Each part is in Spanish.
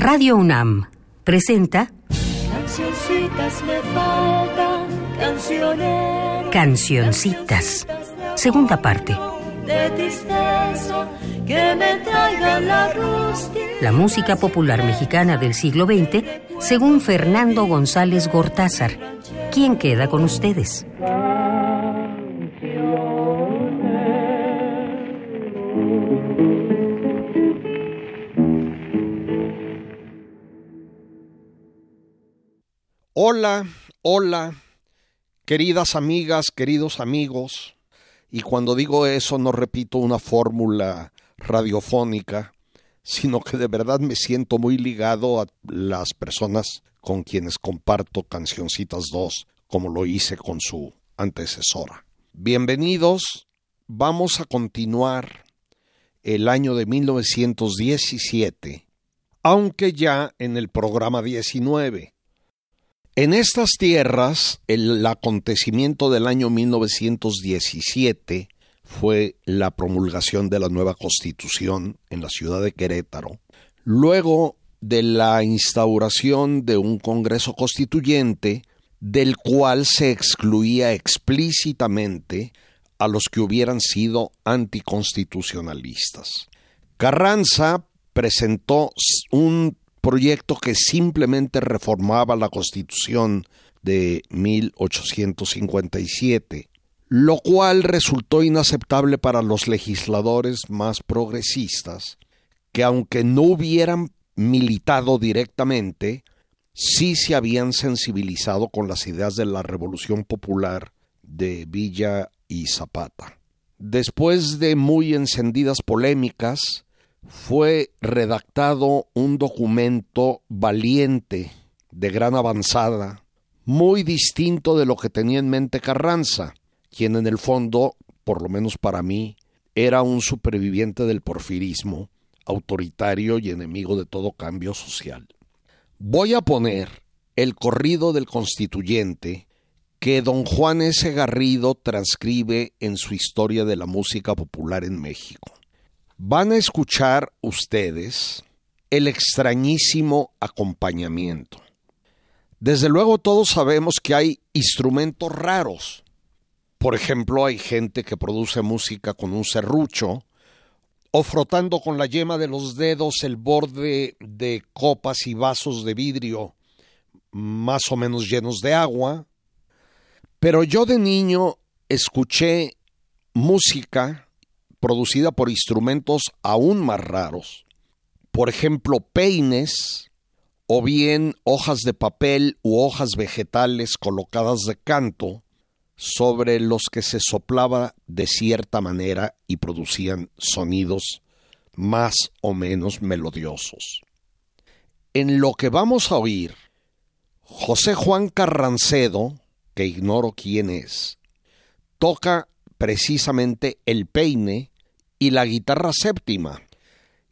Radio UNAM presenta Cancioncitas me faltan. Cancioncitas, segunda parte. De tristeza, que me traigan la rústica. La música popular mexicana del siglo XX, según Fernando González Gortázar. ¿Quién queda con ustedes? Hola, hola, queridas amigas, queridos amigos. Y cuando digo eso no repito una fórmula radiofónica, sino que de verdad me siento muy ligado a las personas con quienes comparto Cancioncitas 2, como lo hice con su antecesora. Bienvenidos, vamos a continuar el año de 1917, aunque ya en el programa 19. En estas tierras, el acontecimiento del año 1917 fue la promulgación de la nueva constitución en la ciudad de Querétaro, luego de la instauración de un Congreso Constituyente del cual se excluía explícitamente a los que hubieran sido anticonstitucionalistas. Carranza presentó un proyecto que simplemente reformaba la Constitución de 1857, lo cual resultó inaceptable para los legisladores más progresistas, que aunque no hubieran militado directamente, sí se habían sensibilizado con las ideas de la Revolución Popular de Villa y Zapata. Después de muy encendidas polémicas, fue redactado un documento valiente, de gran avanzada, muy distinto de lo que tenía en mente Carranza, quien en el fondo, por lo menos para mí, era un superviviente del porfirismo, autoritario y enemigo de todo cambio social. Voy a poner el corrido del constituyente que don Juan S. Garrido transcribe en su historia de la música popular en México. Van a escuchar ustedes el extrañísimo acompañamiento. Desde luego todos sabemos que hay instrumentos raros. Por ejemplo, hay gente que produce música con un serrucho o frotando con la yema de los dedos el borde de copas y vasos de vidrio más o menos llenos de agua. Pero yo de niño escuché música producida por instrumentos aún más raros, por ejemplo peines o bien hojas de papel u hojas vegetales colocadas de canto sobre los que se soplaba de cierta manera y producían sonidos más o menos melodiosos. En lo que vamos a oír, José Juan Carrancedo, que ignoro quién es, toca precisamente el peine y la guitarra séptima,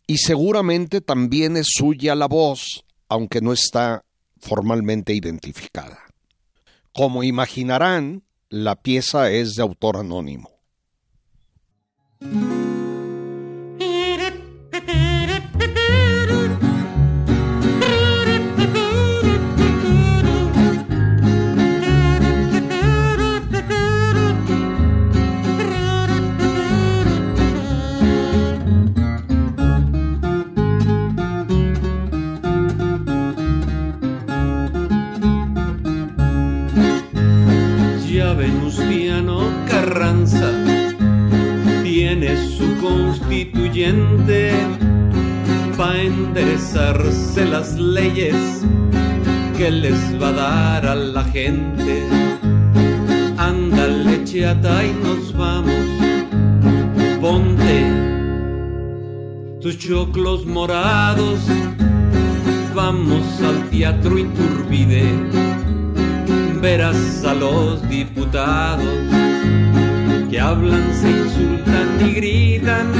y seguramente también es suya la voz, aunque no está formalmente identificada. Como imaginarán, la pieza es de autor anónimo. Las leyes que les va a dar a la gente. Ándale, chata, y nos vamos. Ponte tus choclos morados. Vamos al teatro Iturbide. Verás a los diputados que hablan, se insultan y gritan,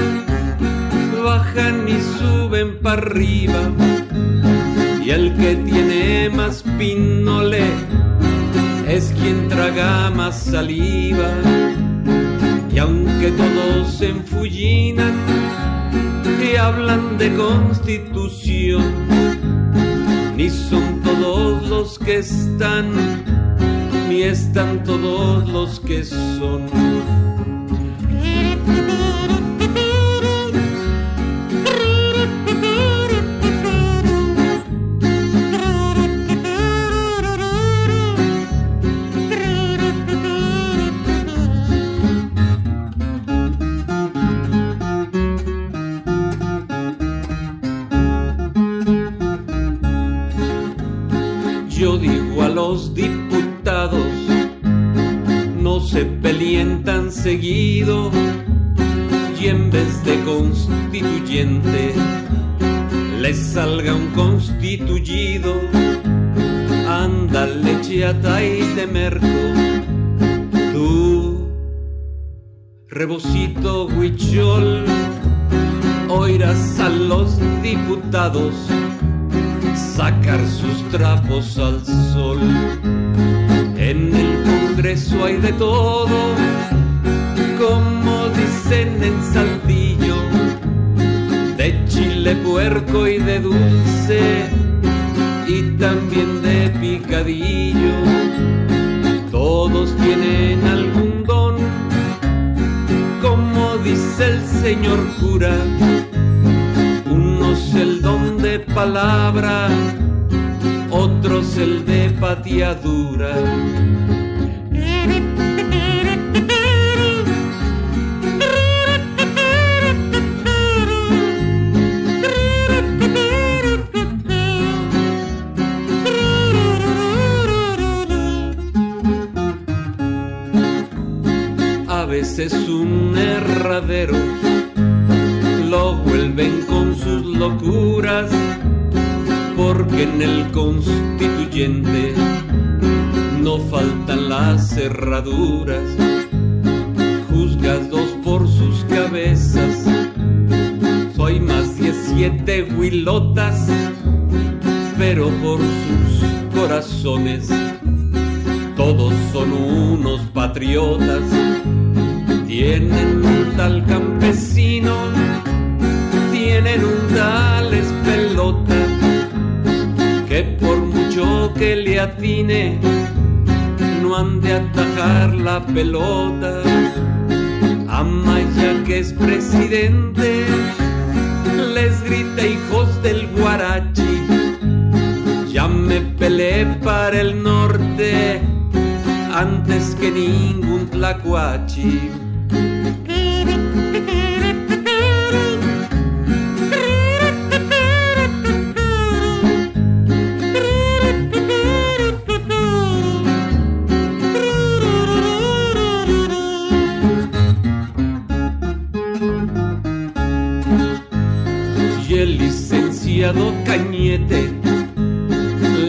bajan y suben para arriba y el que tiene más pinole es quien traga más saliva. Y aunque todos se enfullinan y hablan de constitución, ni son todos los que están, ni están todos los que son. Yo digo a los diputados, no se peleen tan seguido y en vez de constituyente les salga un constituyido. Ándale, chiata y temerco, tú, rebocito huichol, oirás a los diputados sacar sus trapos al sol. En el Congreso hay de todo, como dicen en Saltillo, de chile puerco y de dulce, y también de picadillo. Todos tienen algún don, como dice el señor cura unos el don de palabra, otros el de pateadura. A veces un erradero lo vuelven con sus locuras, porque en el constituyente no faltan las cerraduras. Juzgas dos por sus cabezas, soy más diecisiete huilotas, pero por sus corazones todos son unos patriotas. Tienen un tal campesino tal pelota que por mucho que le atine no han de atajar la pelota. Amaya que es presidente les grita hijos del guarachi. Ya me peleé para el norte antes que ningún tlacuachi. Cañete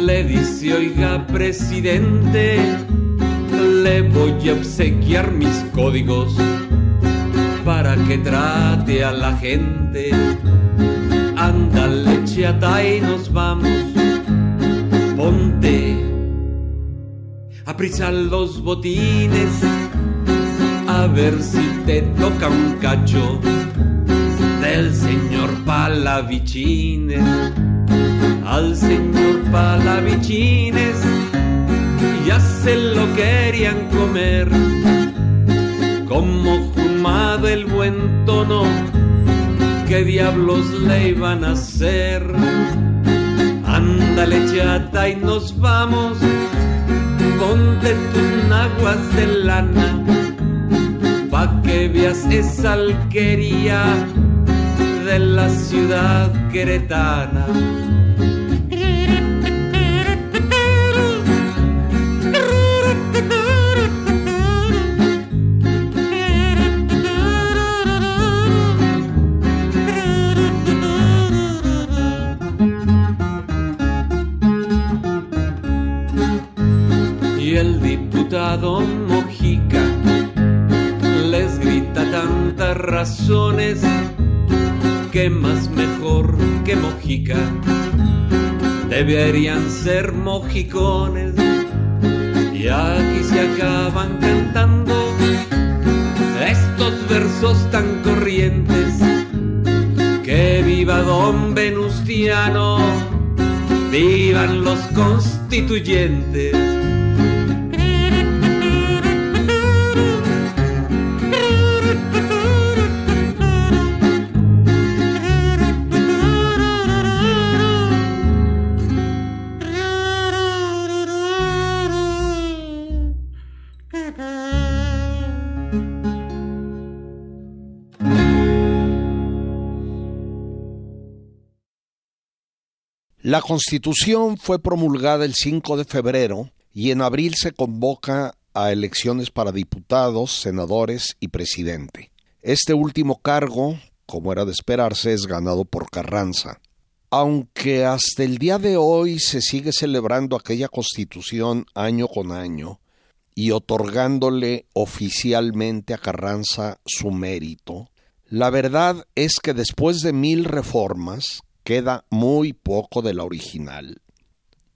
le dice, oiga presidente, le voy a obsequiar mis códigos para que trate a la gente. Ándale, chata y nos vamos. Ponte a prisar los botines, a ver si te toca un cacho Palavicines. Al señor Palavicines ya se lo querían comer como fumado el buen tono, ¿qué diablos le iban a hacer? Ándale chata y nos vamos, ponte tus naguas de lana, pa' que veas esa alquería de la ciudad queretana. Y el diputado Mojica les grita tantas razones que más mejor que Mojica deberían ser mojicones. Y aquí se acaban cantando estos versos tan corrientes. Que viva don Venustiano, viva juegan los constituyentes. La Constitución fue promulgada el 5 de febrero y en abril se convoca a elecciones para diputados, senadores y presidente. Este último cargo, como era de esperarse, es ganado por Carranza. Aunque hasta el día de hoy se sigue celebrando aquella constitución año con año y otorgándole oficialmente a Carranza su mérito, la verdad es que después de mil reformas, queda muy poco de la original.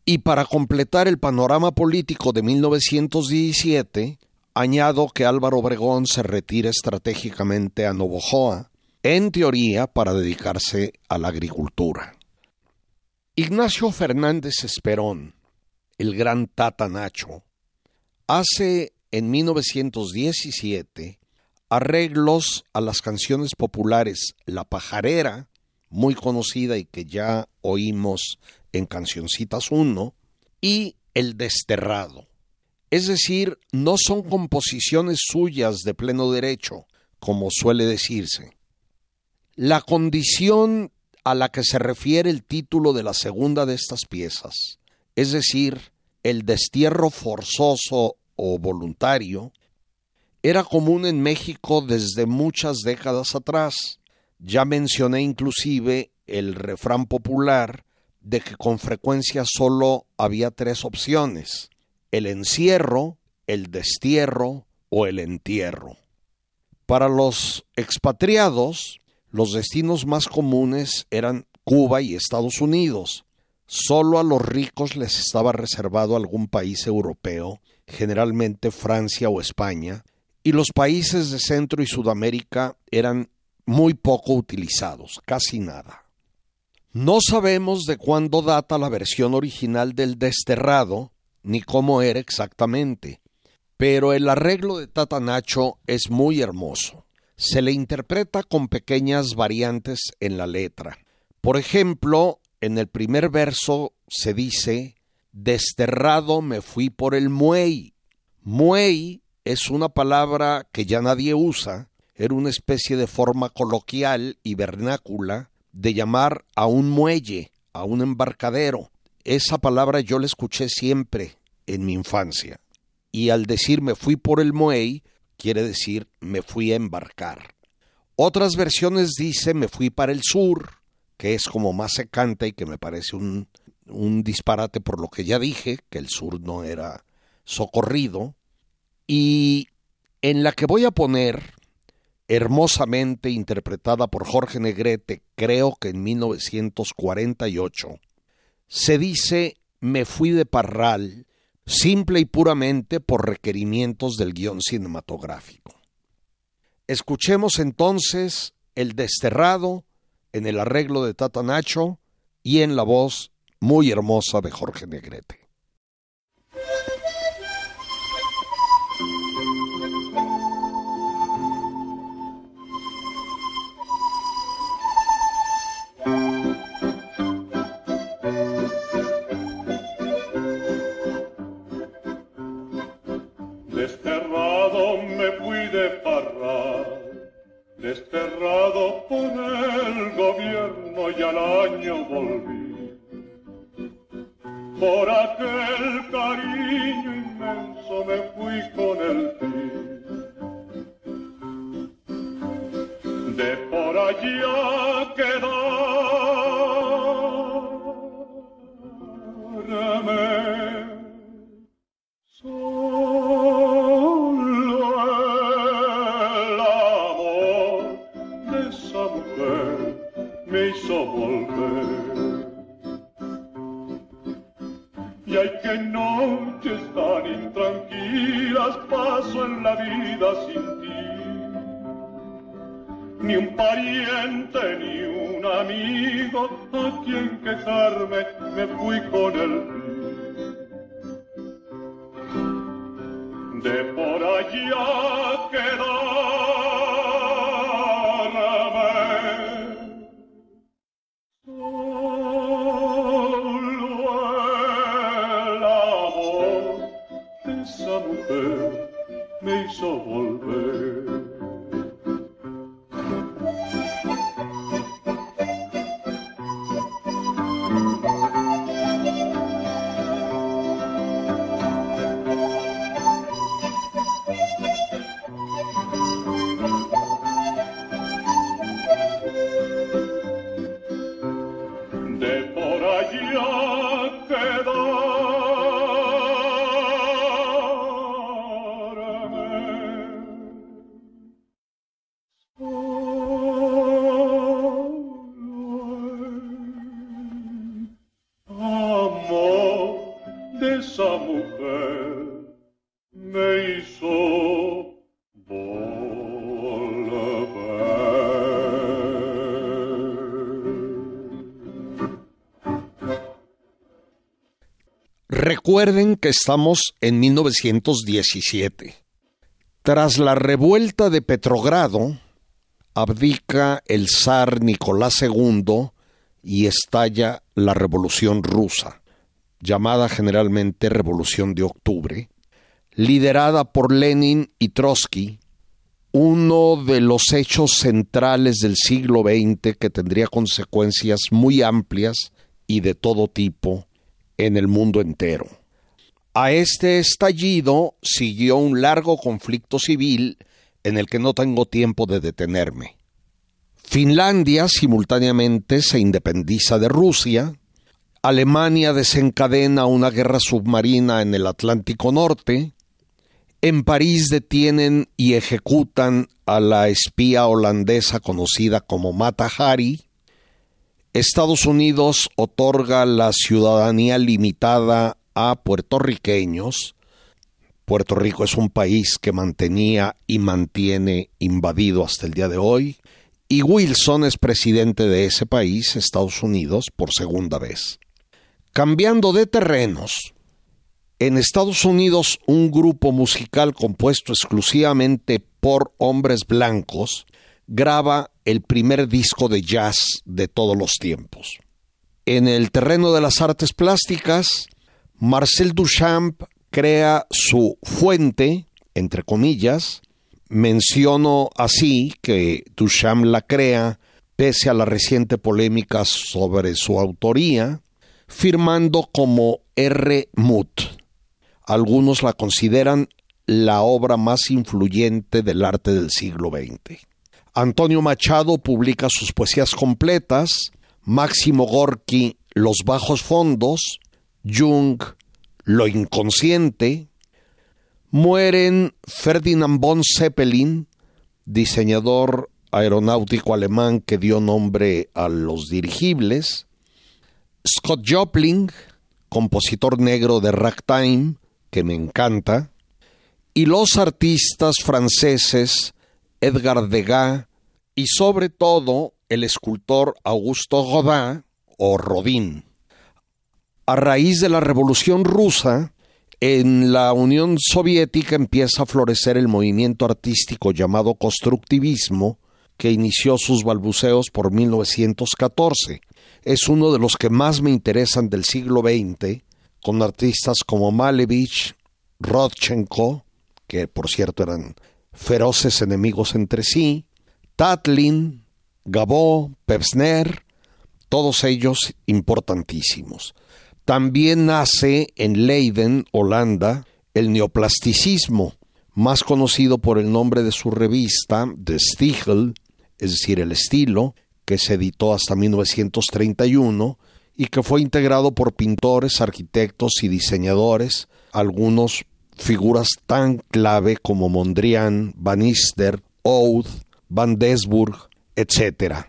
Y para completar el panorama político de 1917, añado que Álvaro Obregón se retira estratégicamente a Novojoa, en teoría para dedicarse a la agricultura. Ignacio Fernández Esperón, el gran Tata Nacho, hace en 1917 arreglos a las canciones populares La Pajarera muy conocida y que ya oímos en Cancioncitas 1, y El Desterrado. Es decir, no son composiciones suyas de pleno derecho, como suele decirse. La condición a la que se refiere el título de la segunda de estas piezas, es decir, el destierro forzoso o voluntario, era común en México desde muchas décadas atrás, ya mencioné inclusive el refrán popular de que con frecuencia solo había tres opciones, el encierro, el destierro o el entierro. Para los expatriados, los destinos más comunes eran Cuba y Estados Unidos. Solo a los ricos les estaba reservado algún país europeo, generalmente Francia o España, y los países de Centro y Sudamérica eran muy poco utilizados, casi nada. No sabemos de cuándo data la versión original del desterrado, ni cómo era exactamente, pero el arreglo de Tatanacho es muy hermoso. Se le interpreta con pequeñas variantes en la letra. Por ejemplo, en el primer verso se dice, desterrado me fui por el muey. Muey es una palabra que ya nadie usa, era una especie de forma coloquial y vernácula de llamar a un muelle, a un embarcadero. Esa palabra yo la escuché siempre en mi infancia. Y al decir me fui por el muelle, quiere decir me fui a embarcar. Otras versiones dice me fui para el sur, que es como más secante y que me parece un, un disparate por lo que ya dije, que el sur no era socorrido. Y en la que voy a poner hermosamente interpretada por Jorge Negrete, creo que en 1948, se dice me fui de Parral simple y puramente por requerimientos del guion cinematográfico. Escuchemos entonces El Desterrado en el arreglo de Tata Nacho y en la voz muy hermosa de Jorge Negrete. Por el gobierno y al año volví. Por aquel cariño inmenso me fui con el fin. De por allá quedarme volver. Y hay que noches tan intranquilas paso en la vida sin ti. Ni un pariente, ni un amigo a quien quejarme, me fui con el de por allá quedarme. Recuerden que estamos en 1917. Tras la revuelta de Petrogrado, abdica el zar Nicolás II y estalla la Revolución rusa, llamada generalmente Revolución de Octubre, liderada por Lenin y Trotsky, uno de los hechos centrales del siglo XX que tendría consecuencias muy amplias y de todo tipo en el mundo entero. A este estallido siguió un largo conflicto civil en el que no tengo tiempo de detenerme. Finlandia simultáneamente se independiza de Rusia, Alemania desencadena una guerra submarina en el Atlántico Norte, en París detienen y ejecutan a la espía holandesa conocida como Mata Hari, Estados Unidos otorga la ciudadanía limitada a puertorriqueños. Puerto Rico es un país que mantenía y mantiene invadido hasta el día de hoy. Y Wilson es presidente de ese país, Estados Unidos, por segunda vez. Cambiando de terrenos, en Estados Unidos un grupo musical compuesto exclusivamente por hombres blancos graba el primer disco de jazz de todos los tiempos. En el terreno de las artes plásticas, Marcel Duchamp crea su fuente, entre comillas, menciono así que Duchamp la crea pese a la reciente polémica sobre su autoría, firmando como R. Mut. Algunos la consideran la obra más influyente del arte del siglo XX. Antonio Machado publica sus poesías completas, Máximo Gorki Los bajos fondos, Jung Lo inconsciente, mueren Ferdinand von Zeppelin, diseñador aeronáutico alemán que dio nombre a los dirigibles, Scott Joplin, compositor negro de ragtime, que me encanta, y los artistas franceses Edgar Degas y sobre todo el escultor Augusto Rodin o Rodin. A raíz de la Revolución Rusa, en la Unión Soviética empieza a florecer el movimiento artístico llamado constructivismo, que inició sus balbuceos por 1914. Es uno de los que más me interesan del siglo XX, con artistas como Malevich, Rodchenko, que por cierto eran feroces enemigos entre sí, Tatlin, Gabó, Pevsner, todos ellos importantísimos. También nace en Leiden, Holanda, el neoplasticismo, más conocido por el nombre de su revista, De Stigel, es decir, el estilo, que se editó hasta 1931 y que fue integrado por pintores, arquitectos y diseñadores, algunos figuras tan clave como Mondrian, Van Ister, Oud, Van Desburg, etc.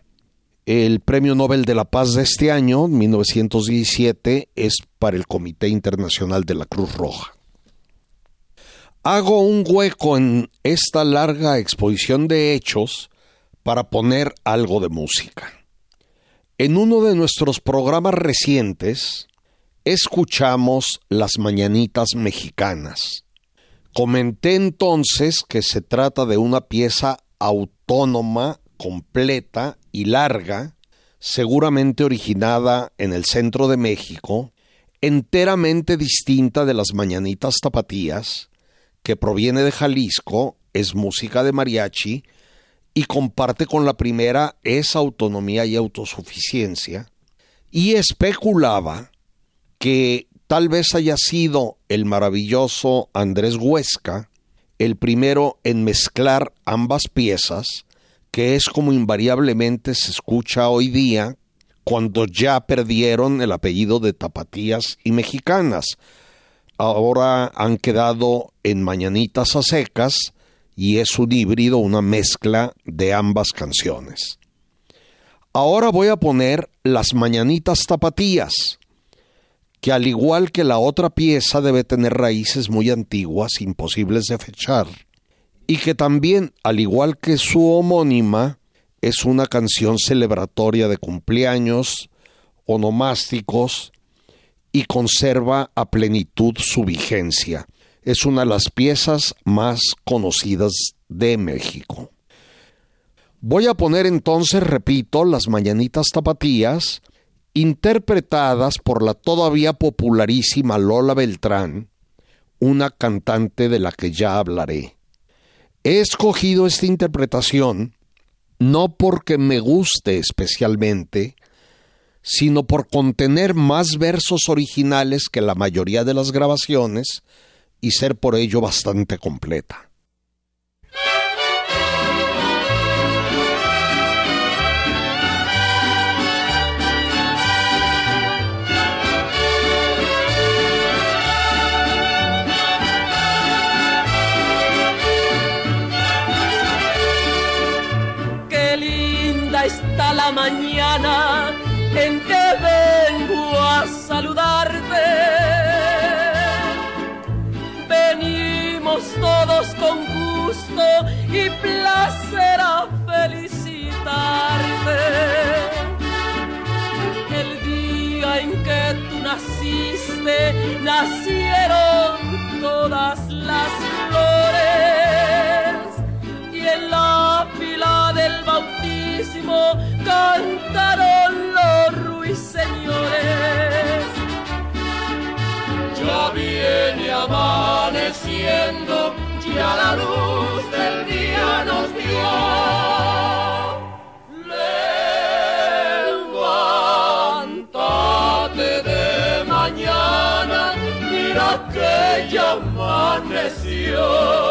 El Premio Nobel de la Paz de este año, 1917, es para el Comité Internacional de la Cruz Roja. Hago un hueco en esta larga exposición de hechos para poner algo de música. En uno de nuestros programas recientes escuchamos las mañanitas mexicanas. Comenté entonces que se trata de una pieza autónoma, completa y larga, seguramente originada en el centro de México, enteramente distinta de las mañanitas tapatías, que proviene de Jalisco, es música de mariachi y comparte con la primera esa autonomía y autosuficiencia, y especulaba que tal vez haya sido el maravilloso Andrés Huesca el primero en mezclar ambas piezas, que es como invariablemente se escucha hoy día cuando ya perdieron el apellido de tapatías y mexicanas. Ahora han quedado en mañanitas a secas y es un híbrido, una mezcla de ambas canciones. Ahora voy a poner las mañanitas tapatías, que al igual que la otra pieza debe tener raíces muy antiguas, imposibles de fechar, y que también, al igual que su homónima, es una canción celebratoria de cumpleaños, onomásticos, y conserva a plenitud su vigencia es una de las piezas más conocidas de México. Voy a poner entonces, repito, las mañanitas tapatías, interpretadas por la todavía popularísima Lola Beltrán, una cantante de la que ya hablaré. He escogido esta interpretación no porque me guste especialmente, sino por contener más versos originales que la mayoría de las grabaciones y ser por ello bastante completa. La mañana en que vengo a saludarte todos con gusto y placer a felicitarte. El día en que tú naciste, nacieron todas cantaron los ruiseñores ya viene amaneciendo, ya la luz del día nos dio. Levántate de mañana, mira que ya amaneció.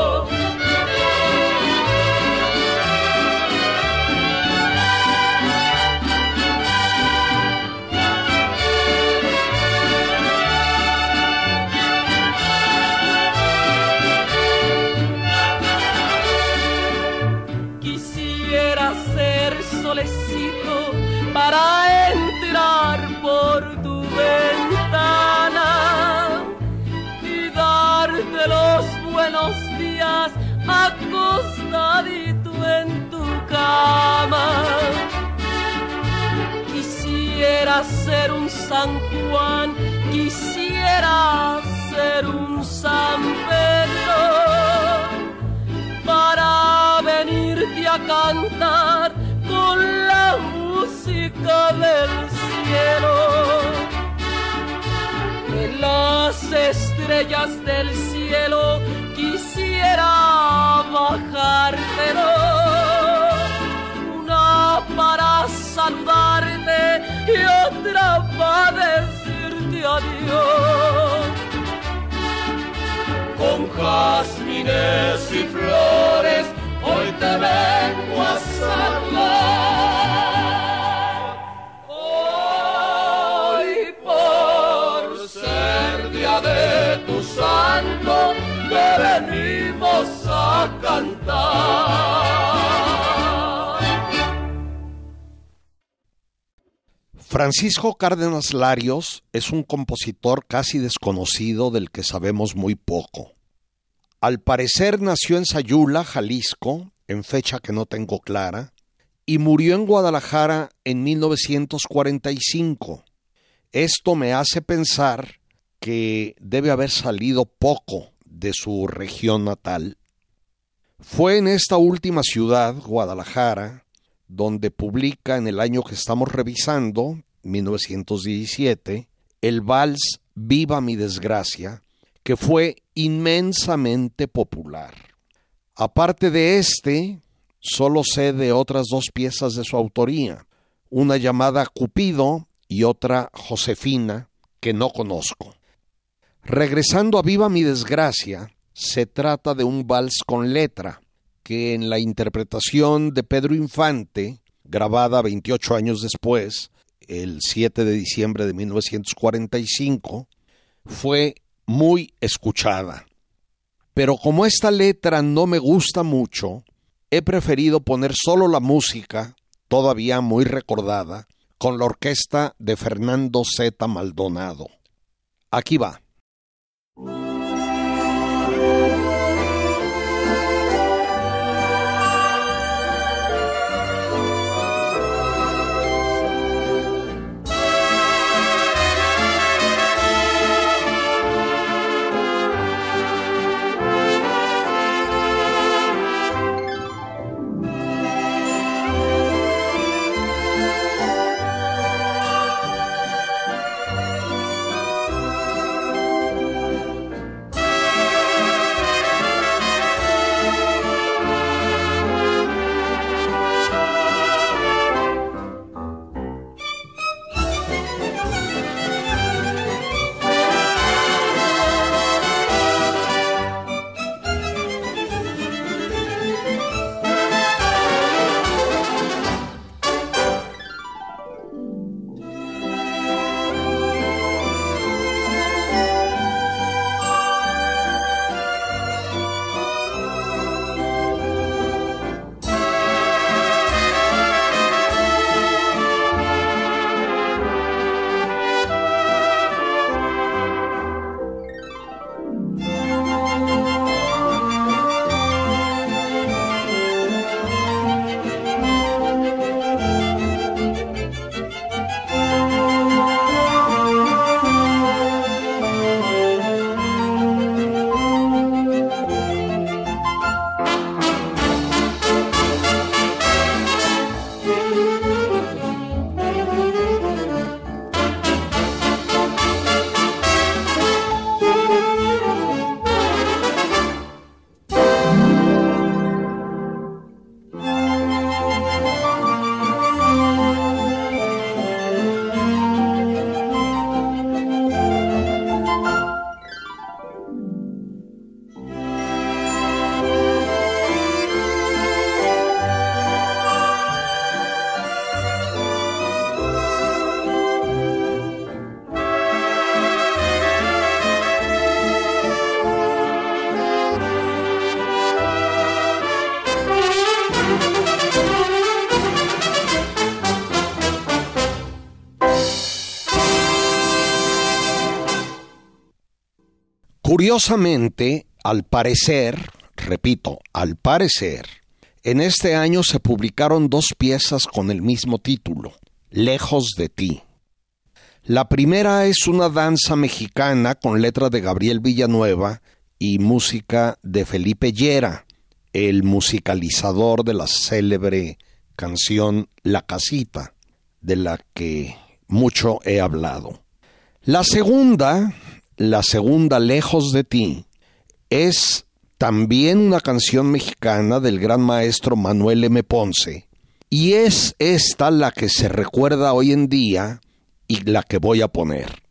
Ser un San Juan, quisiera ser un San Pedro para venirte a cantar con la música del cielo. En las estrellas del cielo quisiera bajártelo. Para saludarte y otra para decirte adiós. Con jazmines y flores hoy te vengo a saludar. Hoy por ser día de tu santo, te venimos a cantar. Francisco Cárdenas Larios es un compositor casi desconocido del que sabemos muy poco. Al parecer nació en Sayula, Jalisco, en fecha que no tengo clara, y murió en Guadalajara en 1945. Esto me hace pensar que debe haber salido poco de su región natal. Fue en esta última ciudad, Guadalajara, donde publica en el año que estamos revisando, 1917, el vals Viva mi desgracia, que fue inmensamente popular. Aparte de este, solo sé de otras dos piezas de su autoría, una llamada Cupido y otra Josefina, que no conozco. Regresando a Viva mi desgracia, se trata de un vals con letra, que en la interpretación de Pedro Infante, grabada 28 años después, el 7 de diciembre de 1945, fue muy escuchada. Pero como esta letra no me gusta mucho, he preferido poner solo la música, todavía muy recordada, con la orquesta de Fernando Z. Maldonado. Aquí va. Curiosamente, al parecer, repito, al parecer, en este año se publicaron dos piezas con el mismo título, Lejos de ti. La primera es una danza mexicana con letra de Gabriel Villanueva y música de Felipe Llera, el musicalizador de la célebre canción La Casita, de la que mucho he hablado. La segunda la segunda, Lejos de ti, es también una canción mexicana del gran maestro Manuel M. Ponce, y es esta la que se recuerda hoy en día y la que voy a poner.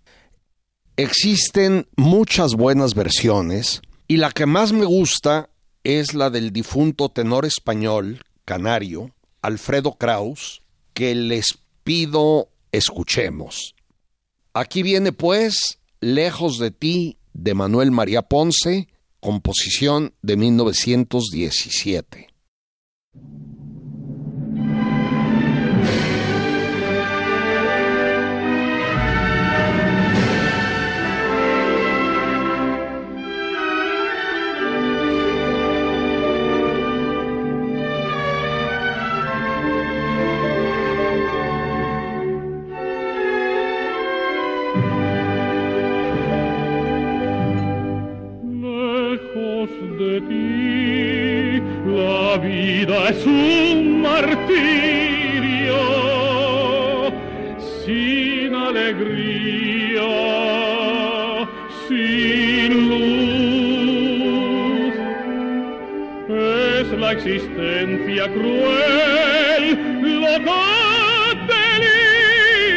Existen muchas buenas versiones, y la que más me gusta es la del difunto tenor español, canario, Alfredo Kraus, que les pido escuchemos. Aquí viene pues Lejos de ti de Manuel María Ponce, composición de 1917. Existencia cruel, loca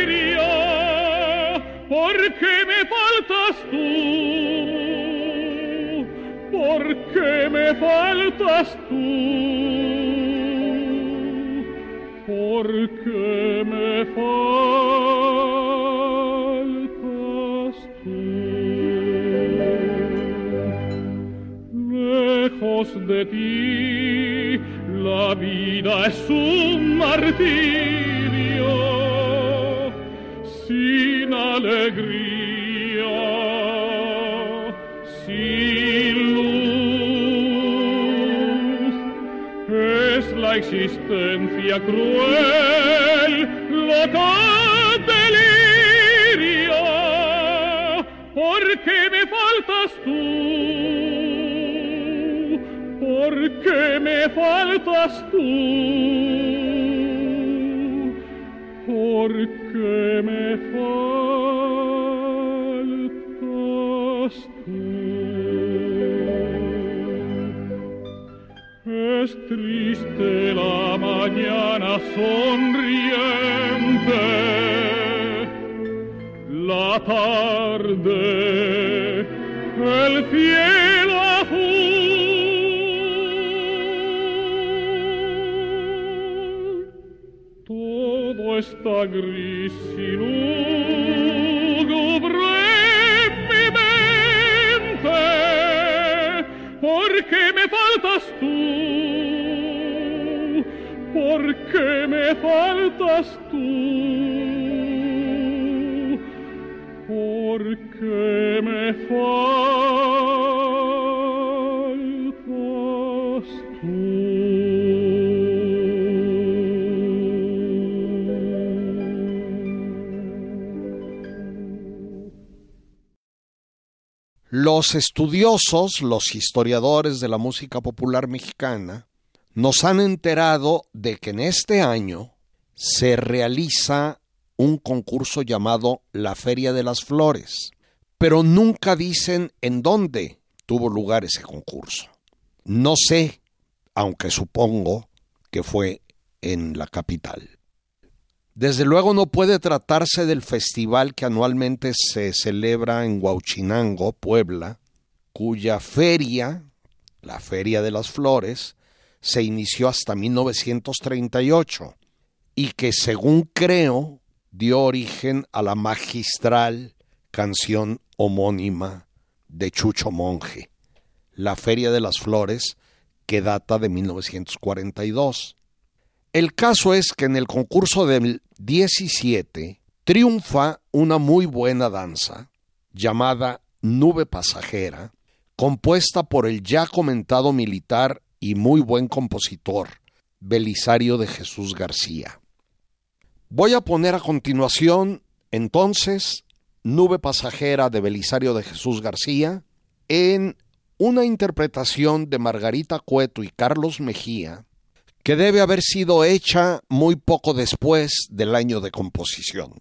delirio, porque me faltas tú, porque me faltas tú. porque me faltas tú. Lejos de ti, es un martirio sin alegría, sin luz. Es la existencia cruel, loca delirio, porque me faltas tú, porque me faltas tú, porque me faltas tú. Es triste la mañana sonriente, la tarde, el cielo Todo está gris y lúgubre en mi mente, porque me faltas tú, porque me faltas tú, porque me faltas Los estudiosos, los historiadores de la música popular mexicana, nos han enterado de que en este año se realiza un concurso llamado la Feria de las Flores, pero nunca dicen en dónde tuvo lugar ese concurso. No sé, aunque supongo que fue en la capital. Desde luego no puede tratarse del festival que anualmente se celebra en Huauchinango, Puebla, cuya feria, la Feria de las Flores, se inició hasta 1938 y que según creo dio origen a la magistral canción homónima de Chucho Monje, la Feria de las Flores, que data de 1942. El caso es que en el concurso del 17 triunfa una muy buena danza llamada Nube Pasajera, compuesta por el ya comentado militar y muy buen compositor Belisario de Jesús García. Voy a poner a continuación, entonces, Nube Pasajera de Belisario de Jesús García en una interpretación de Margarita Cueto y Carlos Mejía, que debe haber sido hecha muy poco después del año de composición.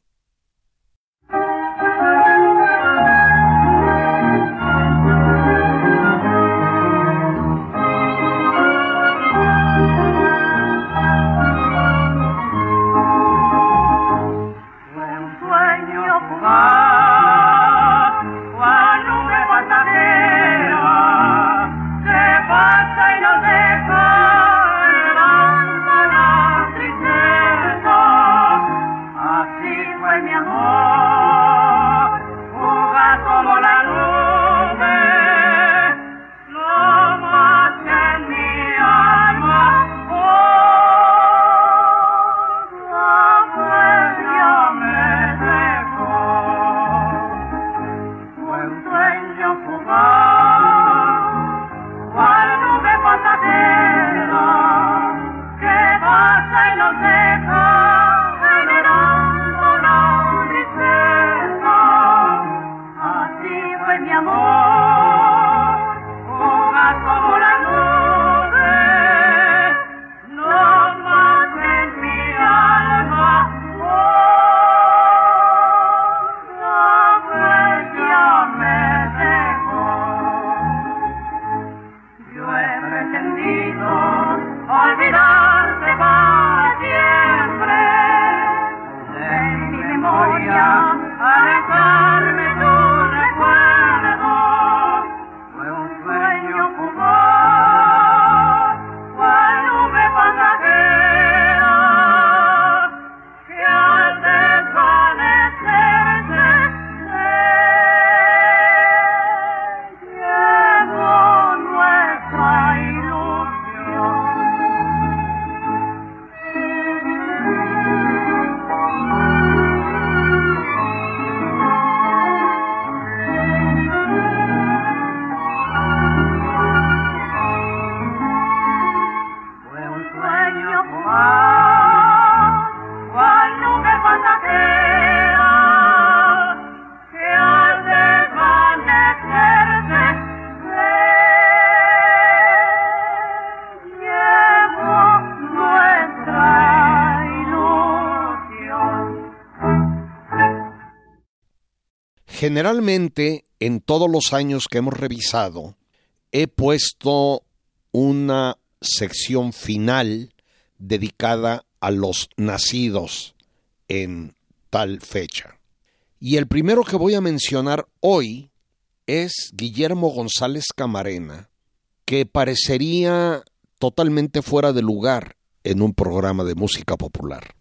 Generalmente, en todos los años que hemos revisado, he puesto una sección final dedicada a los nacidos en tal fecha. Y el primero que voy a mencionar hoy es Guillermo González Camarena, que parecería totalmente fuera de lugar en un programa de música popular.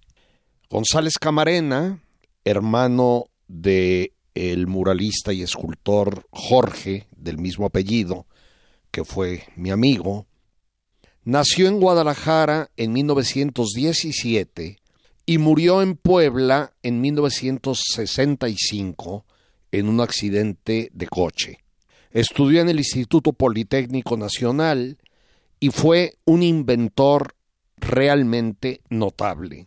González Camarena, hermano de el muralista y escultor Jorge, del mismo apellido, que fue mi amigo, nació en Guadalajara en 1917 y murió en Puebla en 1965 en un accidente de coche. Estudió en el Instituto Politécnico Nacional y fue un inventor realmente notable.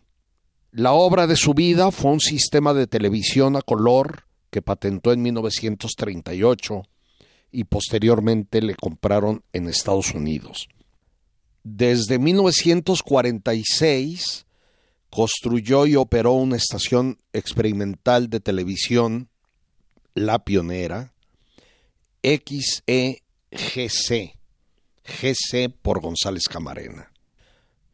La obra de su vida fue un sistema de televisión a color que patentó en 1938 y posteriormente le compraron en Estados Unidos. Desde 1946 construyó y operó una estación experimental de televisión la pionera, XEGC, GC por González Camarena.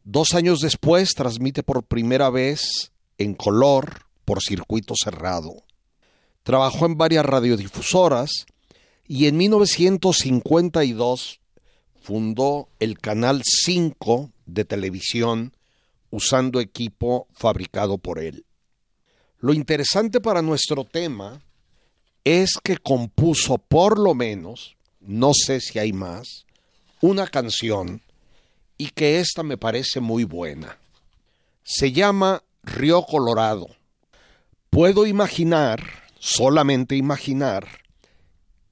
Dos años después transmite por primera vez en color por circuito cerrado. Trabajó en varias radiodifusoras y en 1952 fundó el Canal 5 de televisión usando equipo fabricado por él. Lo interesante para nuestro tema es que compuso por lo menos, no sé si hay más, una canción y que esta me parece muy buena. Se llama Río Colorado. Puedo imaginar, solamente imaginar,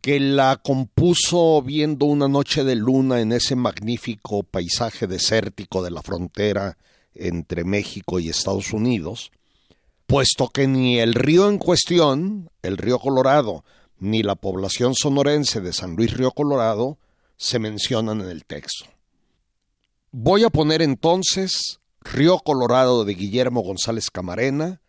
que la compuso viendo una noche de luna en ese magnífico paisaje desértico de la frontera entre México y Estados Unidos, puesto que ni el río en cuestión, el río Colorado, ni la población sonorense de San Luis Río Colorado se mencionan en el texto. Voy a poner entonces Río Colorado de Guillermo González Camarena,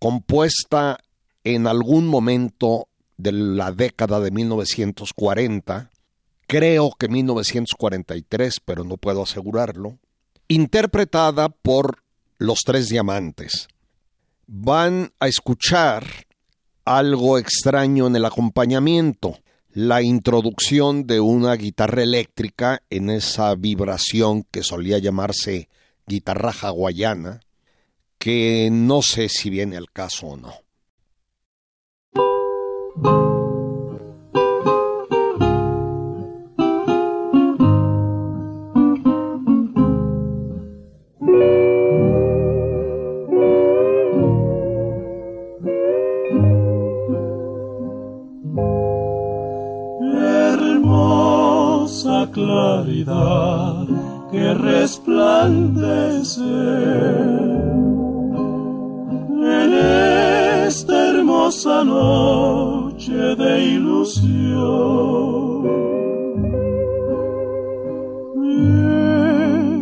compuesta en algún momento de la década de 1940, creo que 1943, pero no puedo asegurarlo, interpretada por Los Tres Diamantes van a escuchar algo extraño en el acompañamiento, la introducción de una guitarra eléctrica en esa vibración que solía llamarse guitarra hawaiana, que no sé si viene al caso o no. Que resplandece. En esta hermosa noche de ilusión.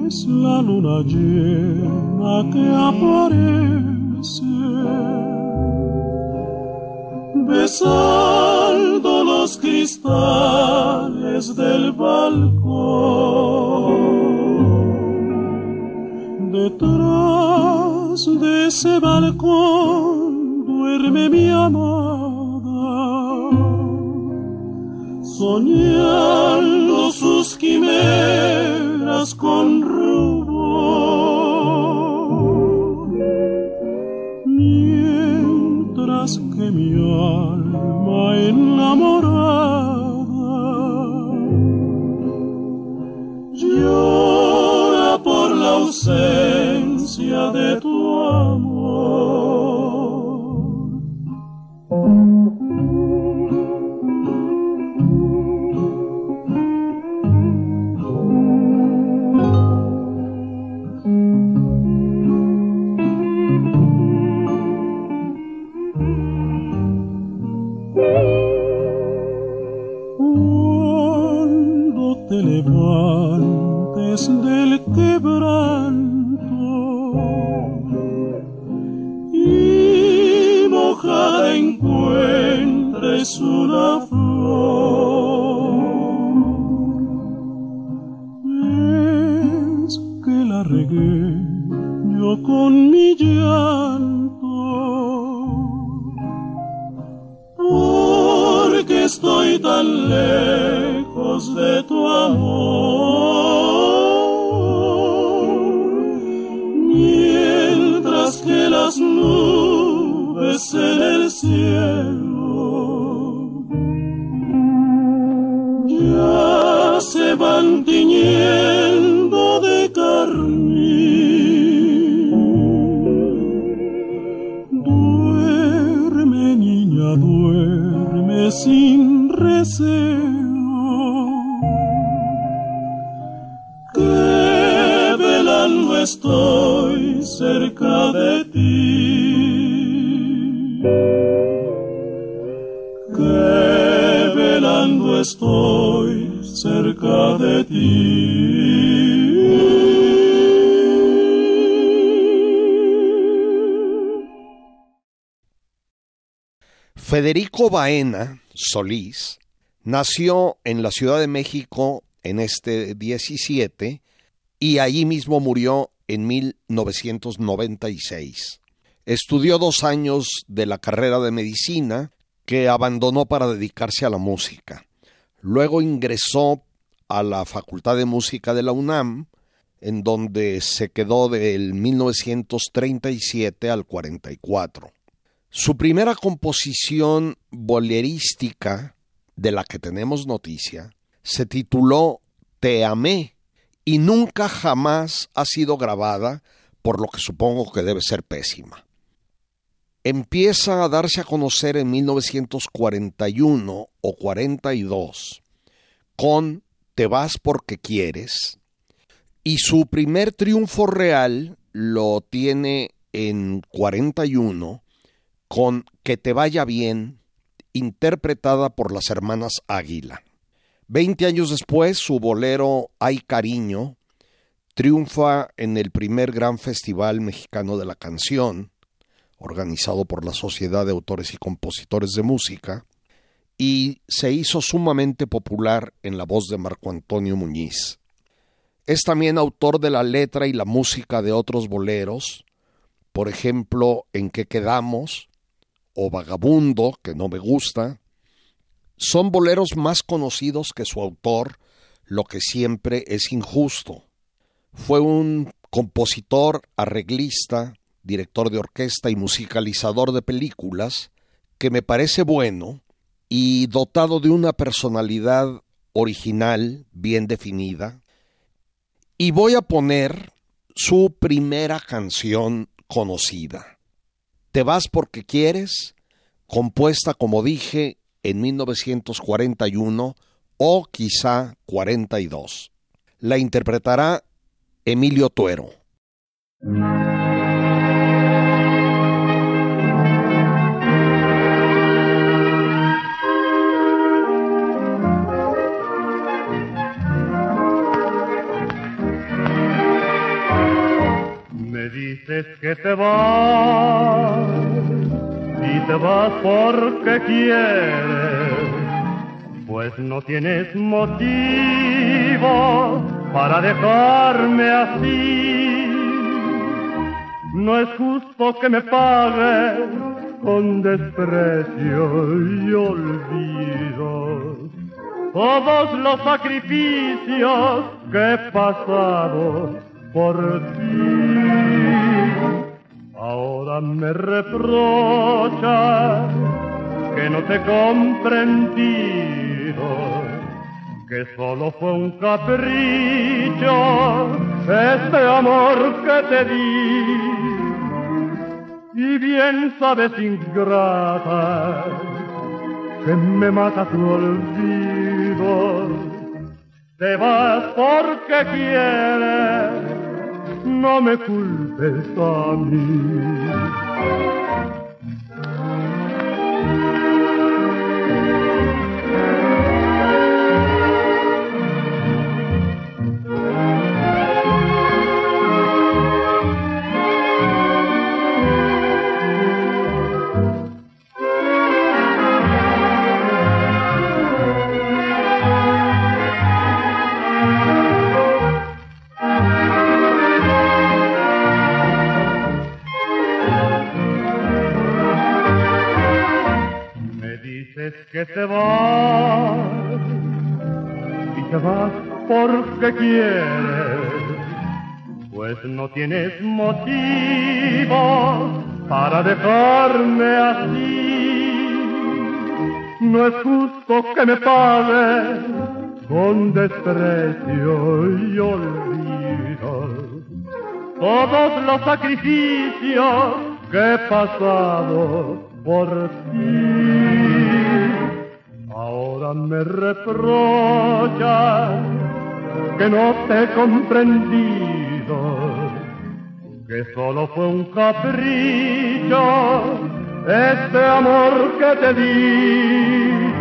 Es la luna llena que aparece besando los cristales del balcón. Detrás de ese balcón duerme mi amada, soñando sus quimeras con rubor. Mientras que mi alma enamorada llora por la ausencia de tu amor. Levantes del quebranto y mojada encuentre es una flor. Es que la regué yo con mi llanto. Porque estoy tan lejos de tu amor. Mientras que las nubes en el cielo ya se van tiñendo de carmín. Duerme, niña, duerme sin recelo. Estoy cerca de ti. Estoy cerca de ti. Federico Baena Solís nació en la Ciudad de México en este 17 y allí mismo murió en 1996. Estudió dos años de la carrera de medicina que abandonó para dedicarse a la música. Luego ingresó a la Facultad de Música de la UNAM, en donde se quedó del 1937 al 44. Su primera composición bolerística, de la que tenemos noticia, se tituló Te amé y nunca jamás ha sido grabada, por lo que supongo que debe ser pésima. Empieza a darse a conocer en 1941 o 42 con Te vas porque quieres y su primer triunfo real lo tiene en 41 con Que te vaya bien, interpretada por las hermanas Águila. Veinte años después, su bolero Hay Cariño triunfa en el primer gran festival mexicano de la canción, organizado por la Sociedad de Autores y Compositores de Música, y se hizo sumamente popular en la voz de Marco Antonio Muñiz. Es también autor de la letra y la música de otros boleros, por ejemplo, En qué quedamos, o Vagabundo, que no me gusta, son boleros más conocidos que su autor, lo que siempre es injusto. Fue un compositor, arreglista, director de orquesta y musicalizador de películas, que me parece bueno y dotado de una personalidad original, bien definida. Y voy a poner su primera canción conocida. Te vas porque quieres, compuesta, como dije, en 1941 o quizá 42. La interpretará Emilio Tuero. Me dices que te vas y te vas porque quieres, pues no tienes motivo para dejarme así. No es justo que me pagues con desprecio y olvido todos los sacrificios que he pasado por ti. Ahora me reprochas que no te he comprendido, que solo fue un capricho este amor que te di. Y bien sabes, ingrata, que me mata tu olvido. Te vas porque quieres, no me culpes a mí. Porque quieres, pues no tienes motivo para dejarme así. No es justo que me pagues con desprecio y olvido todos los sacrificios que he pasado por ti. Ahora me reprochas que no te he comprendido, que solo fue un capricho este amor que te di.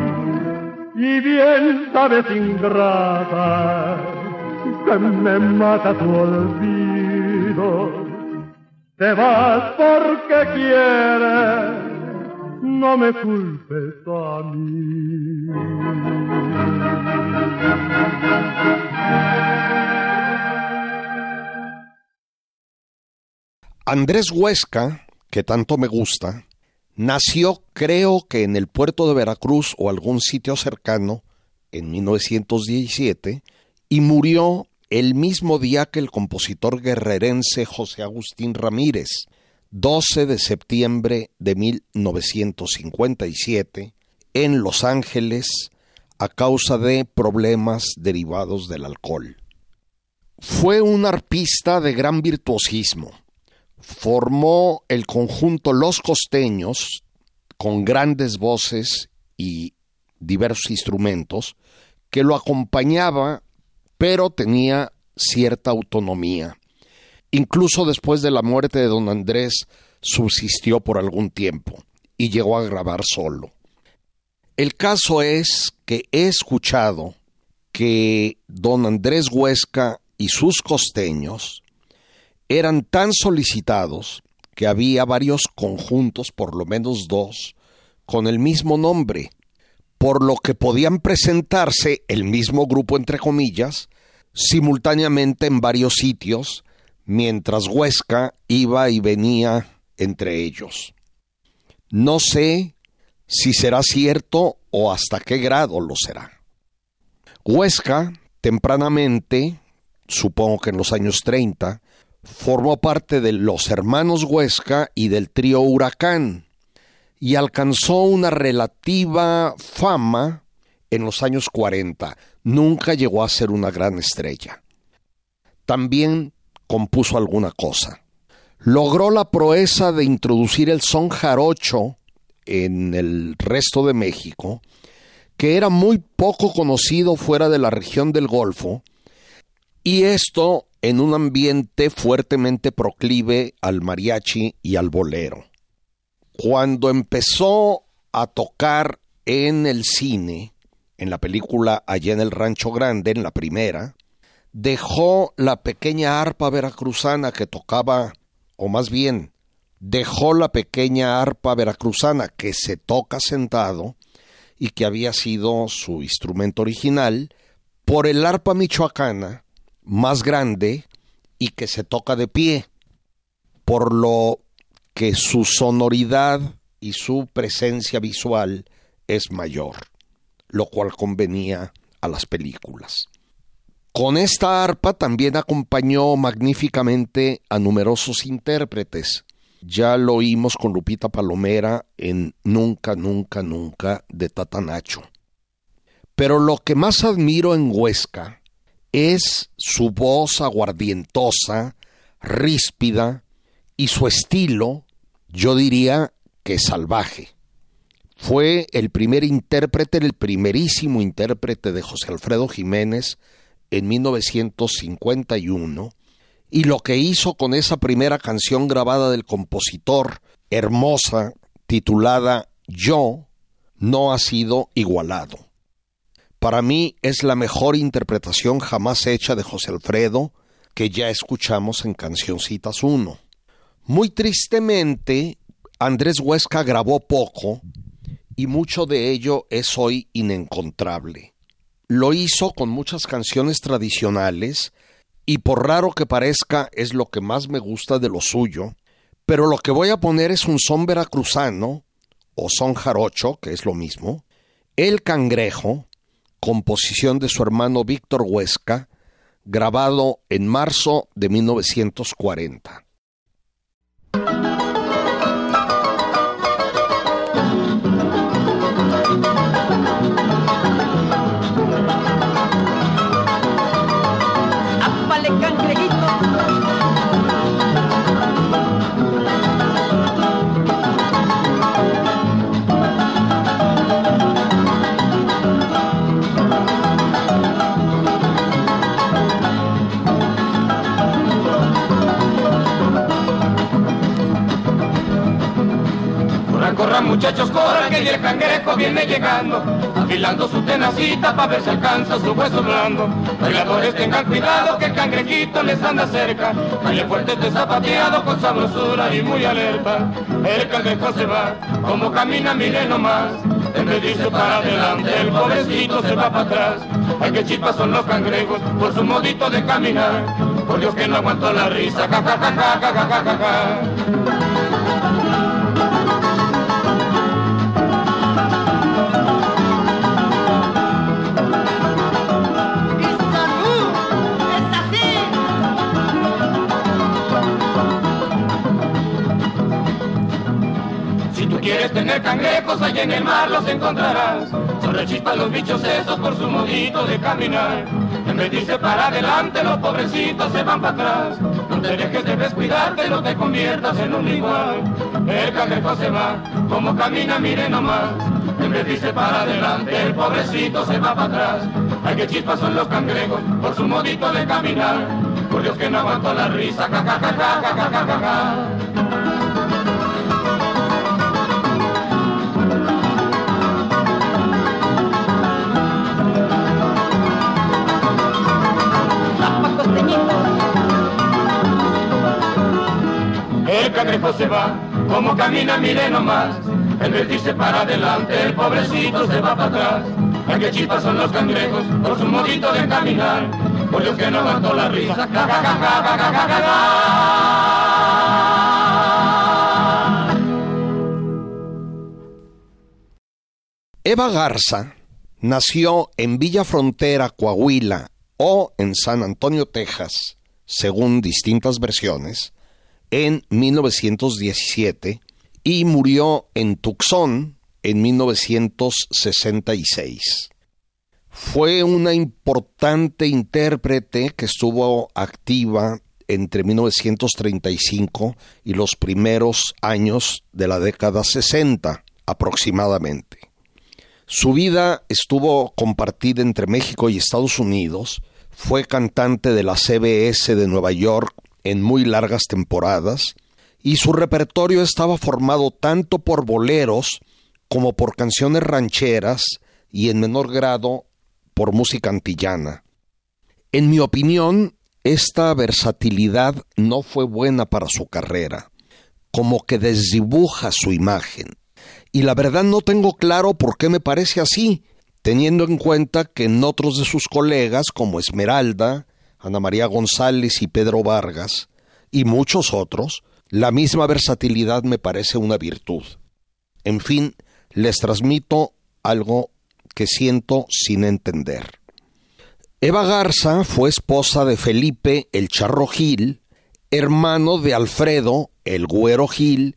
Y bien sabes, ingrata, que me mata tu olvido. Te vas porque quieres, no me culpes a mí. Andrés Huesca, que tanto me gusta, nació creo que en el puerto de Veracruz o algún sitio cercano en 1917 y murió el mismo día que el compositor guerrerense José Agustín Ramírez, 12 de septiembre de 1957, en Los Ángeles a causa de problemas derivados del alcohol. Fue un arpista de gran virtuosismo. Formó el conjunto Los Costeños con grandes voces y diversos instrumentos que lo acompañaba pero tenía cierta autonomía. Incluso después de la muerte de don Andrés subsistió por algún tiempo y llegó a grabar solo. El caso es que he escuchado que don Andrés Huesca y sus costeños eran tan solicitados que había varios conjuntos, por lo menos dos, con el mismo nombre, por lo que podían presentarse el mismo grupo, entre comillas, simultáneamente en varios sitios, mientras Huesca iba y venía entre ellos. No sé si será cierto o hasta qué grado lo será. Huesca, tempranamente, supongo que en los años 30, formó parte de los hermanos Huesca y del trío Huracán, y alcanzó una relativa fama en los años 40. Nunca llegó a ser una gran estrella. También compuso alguna cosa. Logró la proeza de introducir el son jarocho en el resto de México, que era muy poco conocido fuera de la región del Golfo, y esto en un ambiente fuertemente proclive al mariachi y al bolero. Cuando empezó a tocar en el cine, en la película Allá en el Rancho Grande, en la primera, dejó la pequeña arpa veracruzana que tocaba, o más bien, dejó la pequeña arpa veracruzana que se toca sentado y que había sido su instrumento original, por el arpa michoacana, más grande y que se toca de pie, por lo que su sonoridad y su presencia visual es mayor, lo cual convenía a las películas. Con esta arpa también acompañó magníficamente a numerosos intérpretes. Ya lo oímos con Lupita Palomera en Nunca, Nunca, Nunca de Tatanacho. Pero lo que más admiro en Huesca es su voz aguardientosa, ríspida y su estilo yo diría que salvaje. Fue el primer intérprete, el primerísimo intérprete de José Alfredo Jiménez en 1951, y lo que hizo con esa primera canción grabada del compositor, hermosa, titulada Yo, no ha sido igualado. Para mí es la mejor interpretación jamás hecha de José Alfredo que ya escuchamos en Cancioncitas 1. Muy tristemente, Andrés Huesca grabó poco y mucho de ello es hoy inencontrable. Lo hizo con muchas canciones tradicionales y por raro que parezca es lo que más me gusta de lo suyo, pero lo que voy a poner es un son veracruzano o son jarocho, que es lo mismo, El Cangrejo, composición de su hermano Víctor Huesca, grabado en marzo de 1940. Muchachos, corran que el cangrejo viene llegando, afilando su tenacita para ver si alcanza su hueso blando. Bailadores tengan cuidado que el cangrejito les anda cerca, baile fuerte de zapateado con sabrosura y muy alerta. El cangrejo se va, como camina mire nomás, en vez de para adelante el pobrecito se va para atrás. Ay que chispas son los cangrejos por su modito de caminar, por Dios que no aguantó la risa, ja ja ja ja ja ja ja ja. Quieres tener cangrejos, allá en el mar los encontrarás. Son rechispas los bichos esos por su modito de caminar. En vez de irse para adelante, los pobrecitos se van para atrás. No te dejes de descuidarte, no te conviertas en un igual. El cangrejo se va, como camina, mire nomás. En vez de irse para adelante, el pobrecito se va para atrás. Ay, que chispas son los cangrejos por su modito de caminar. Por Dios que no aguanto la risa, ja, ja, ja, ja, ja, ja, ja, ja. Cangrejo se va, como camina, mire nomás. En vez de irse para adelante, el pobrecito se va para atrás. Ay, que chispas son los cangrejos, por su modito de caminar. Por Dios que no aguantó la risa. Ja, ja, ja. Eva Garza nació en Villa Frontera, Coahuila, o en San Antonio, Texas, según distintas versiones, en 1917 y murió en Tucson en 1966. Fue una importante intérprete que estuvo activa entre 1935 y los primeros años de la década 60 aproximadamente. Su vida estuvo compartida entre México y Estados Unidos, fue cantante de la CBS de Nueva York en muy largas temporadas, y su repertorio estaba formado tanto por boleros como por canciones rancheras y en menor grado por música antillana. En mi opinión, esta versatilidad no fue buena para su carrera, como que desdibuja su imagen. Y la verdad no tengo claro por qué me parece así, teniendo en cuenta que en otros de sus colegas, como Esmeralda, Ana María González y Pedro Vargas, y muchos otros, la misma versatilidad me parece una virtud. En fin, les transmito algo que siento sin entender. Eva Garza fue esposa de Felipe el Charro Gil, hermano de Alfredo el Güero Gil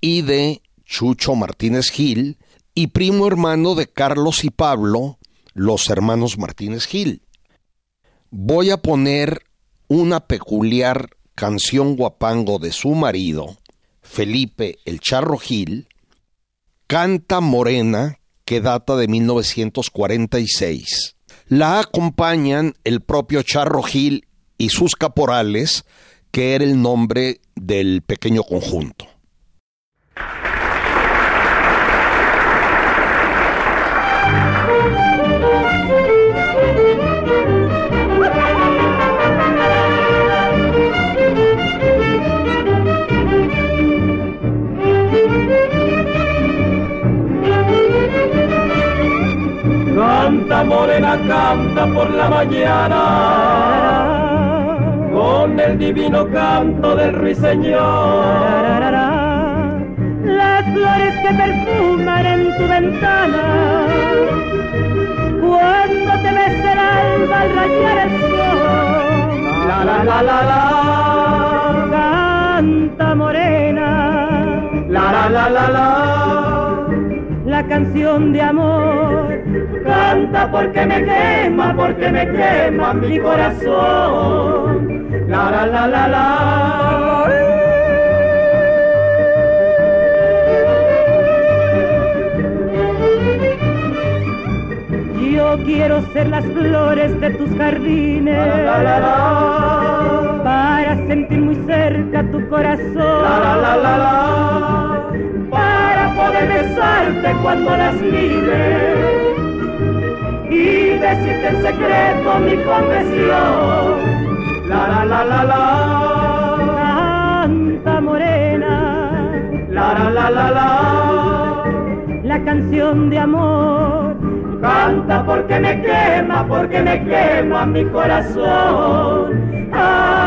y de Chucho Martínez Gil, y primo hermano de Carlos y Pablo, los hermanos Martínez Gil. Voy a poner una peculiar canción guapango de su marido, Felipe el Charro Gil, Canta Morena, que data de 1946. La acompañan el propio Charro Gil y sus caporales, que era el nombre del pequeño conjunto. Canta morena, canta por la mañana, con el divino canto del ruiseñor. Las flores que perfuman en tu ventana. Cuando te besa el alba al rayar el sol. La la la la la. Canta morena. La la la la la. La canción de amor. Canta porque me quema, porque me quema mi corazón. La la la la la. Yo quiero ser las flores de tus jardines La la la. para sentir muy cerca tu corazón. Poder besarte cuando las mires y decirte en secreto mi confesión. La la la la la. Canta morena La la la la la. la canción de amor. Canta porque me quema, porque me quema mi corazón. Ah,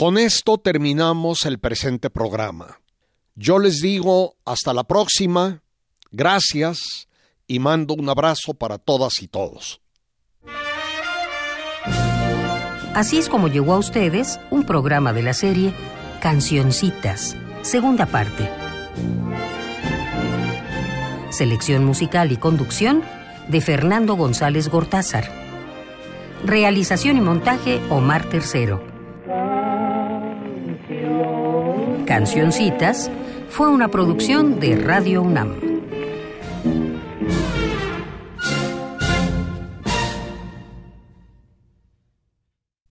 Con esto terminamos el presente programa. Yo les digo hasta la próxima, gracias y mando un abrazo para todas y todos. Así es como llegó a ustedes un programa de la serie Cancioncitas, segunda parte. Selección musical y conducción de Fernando González Gortázar. Realización y montaje Omar Tercero. Cancioncitas fue una producción de Radio UNAM.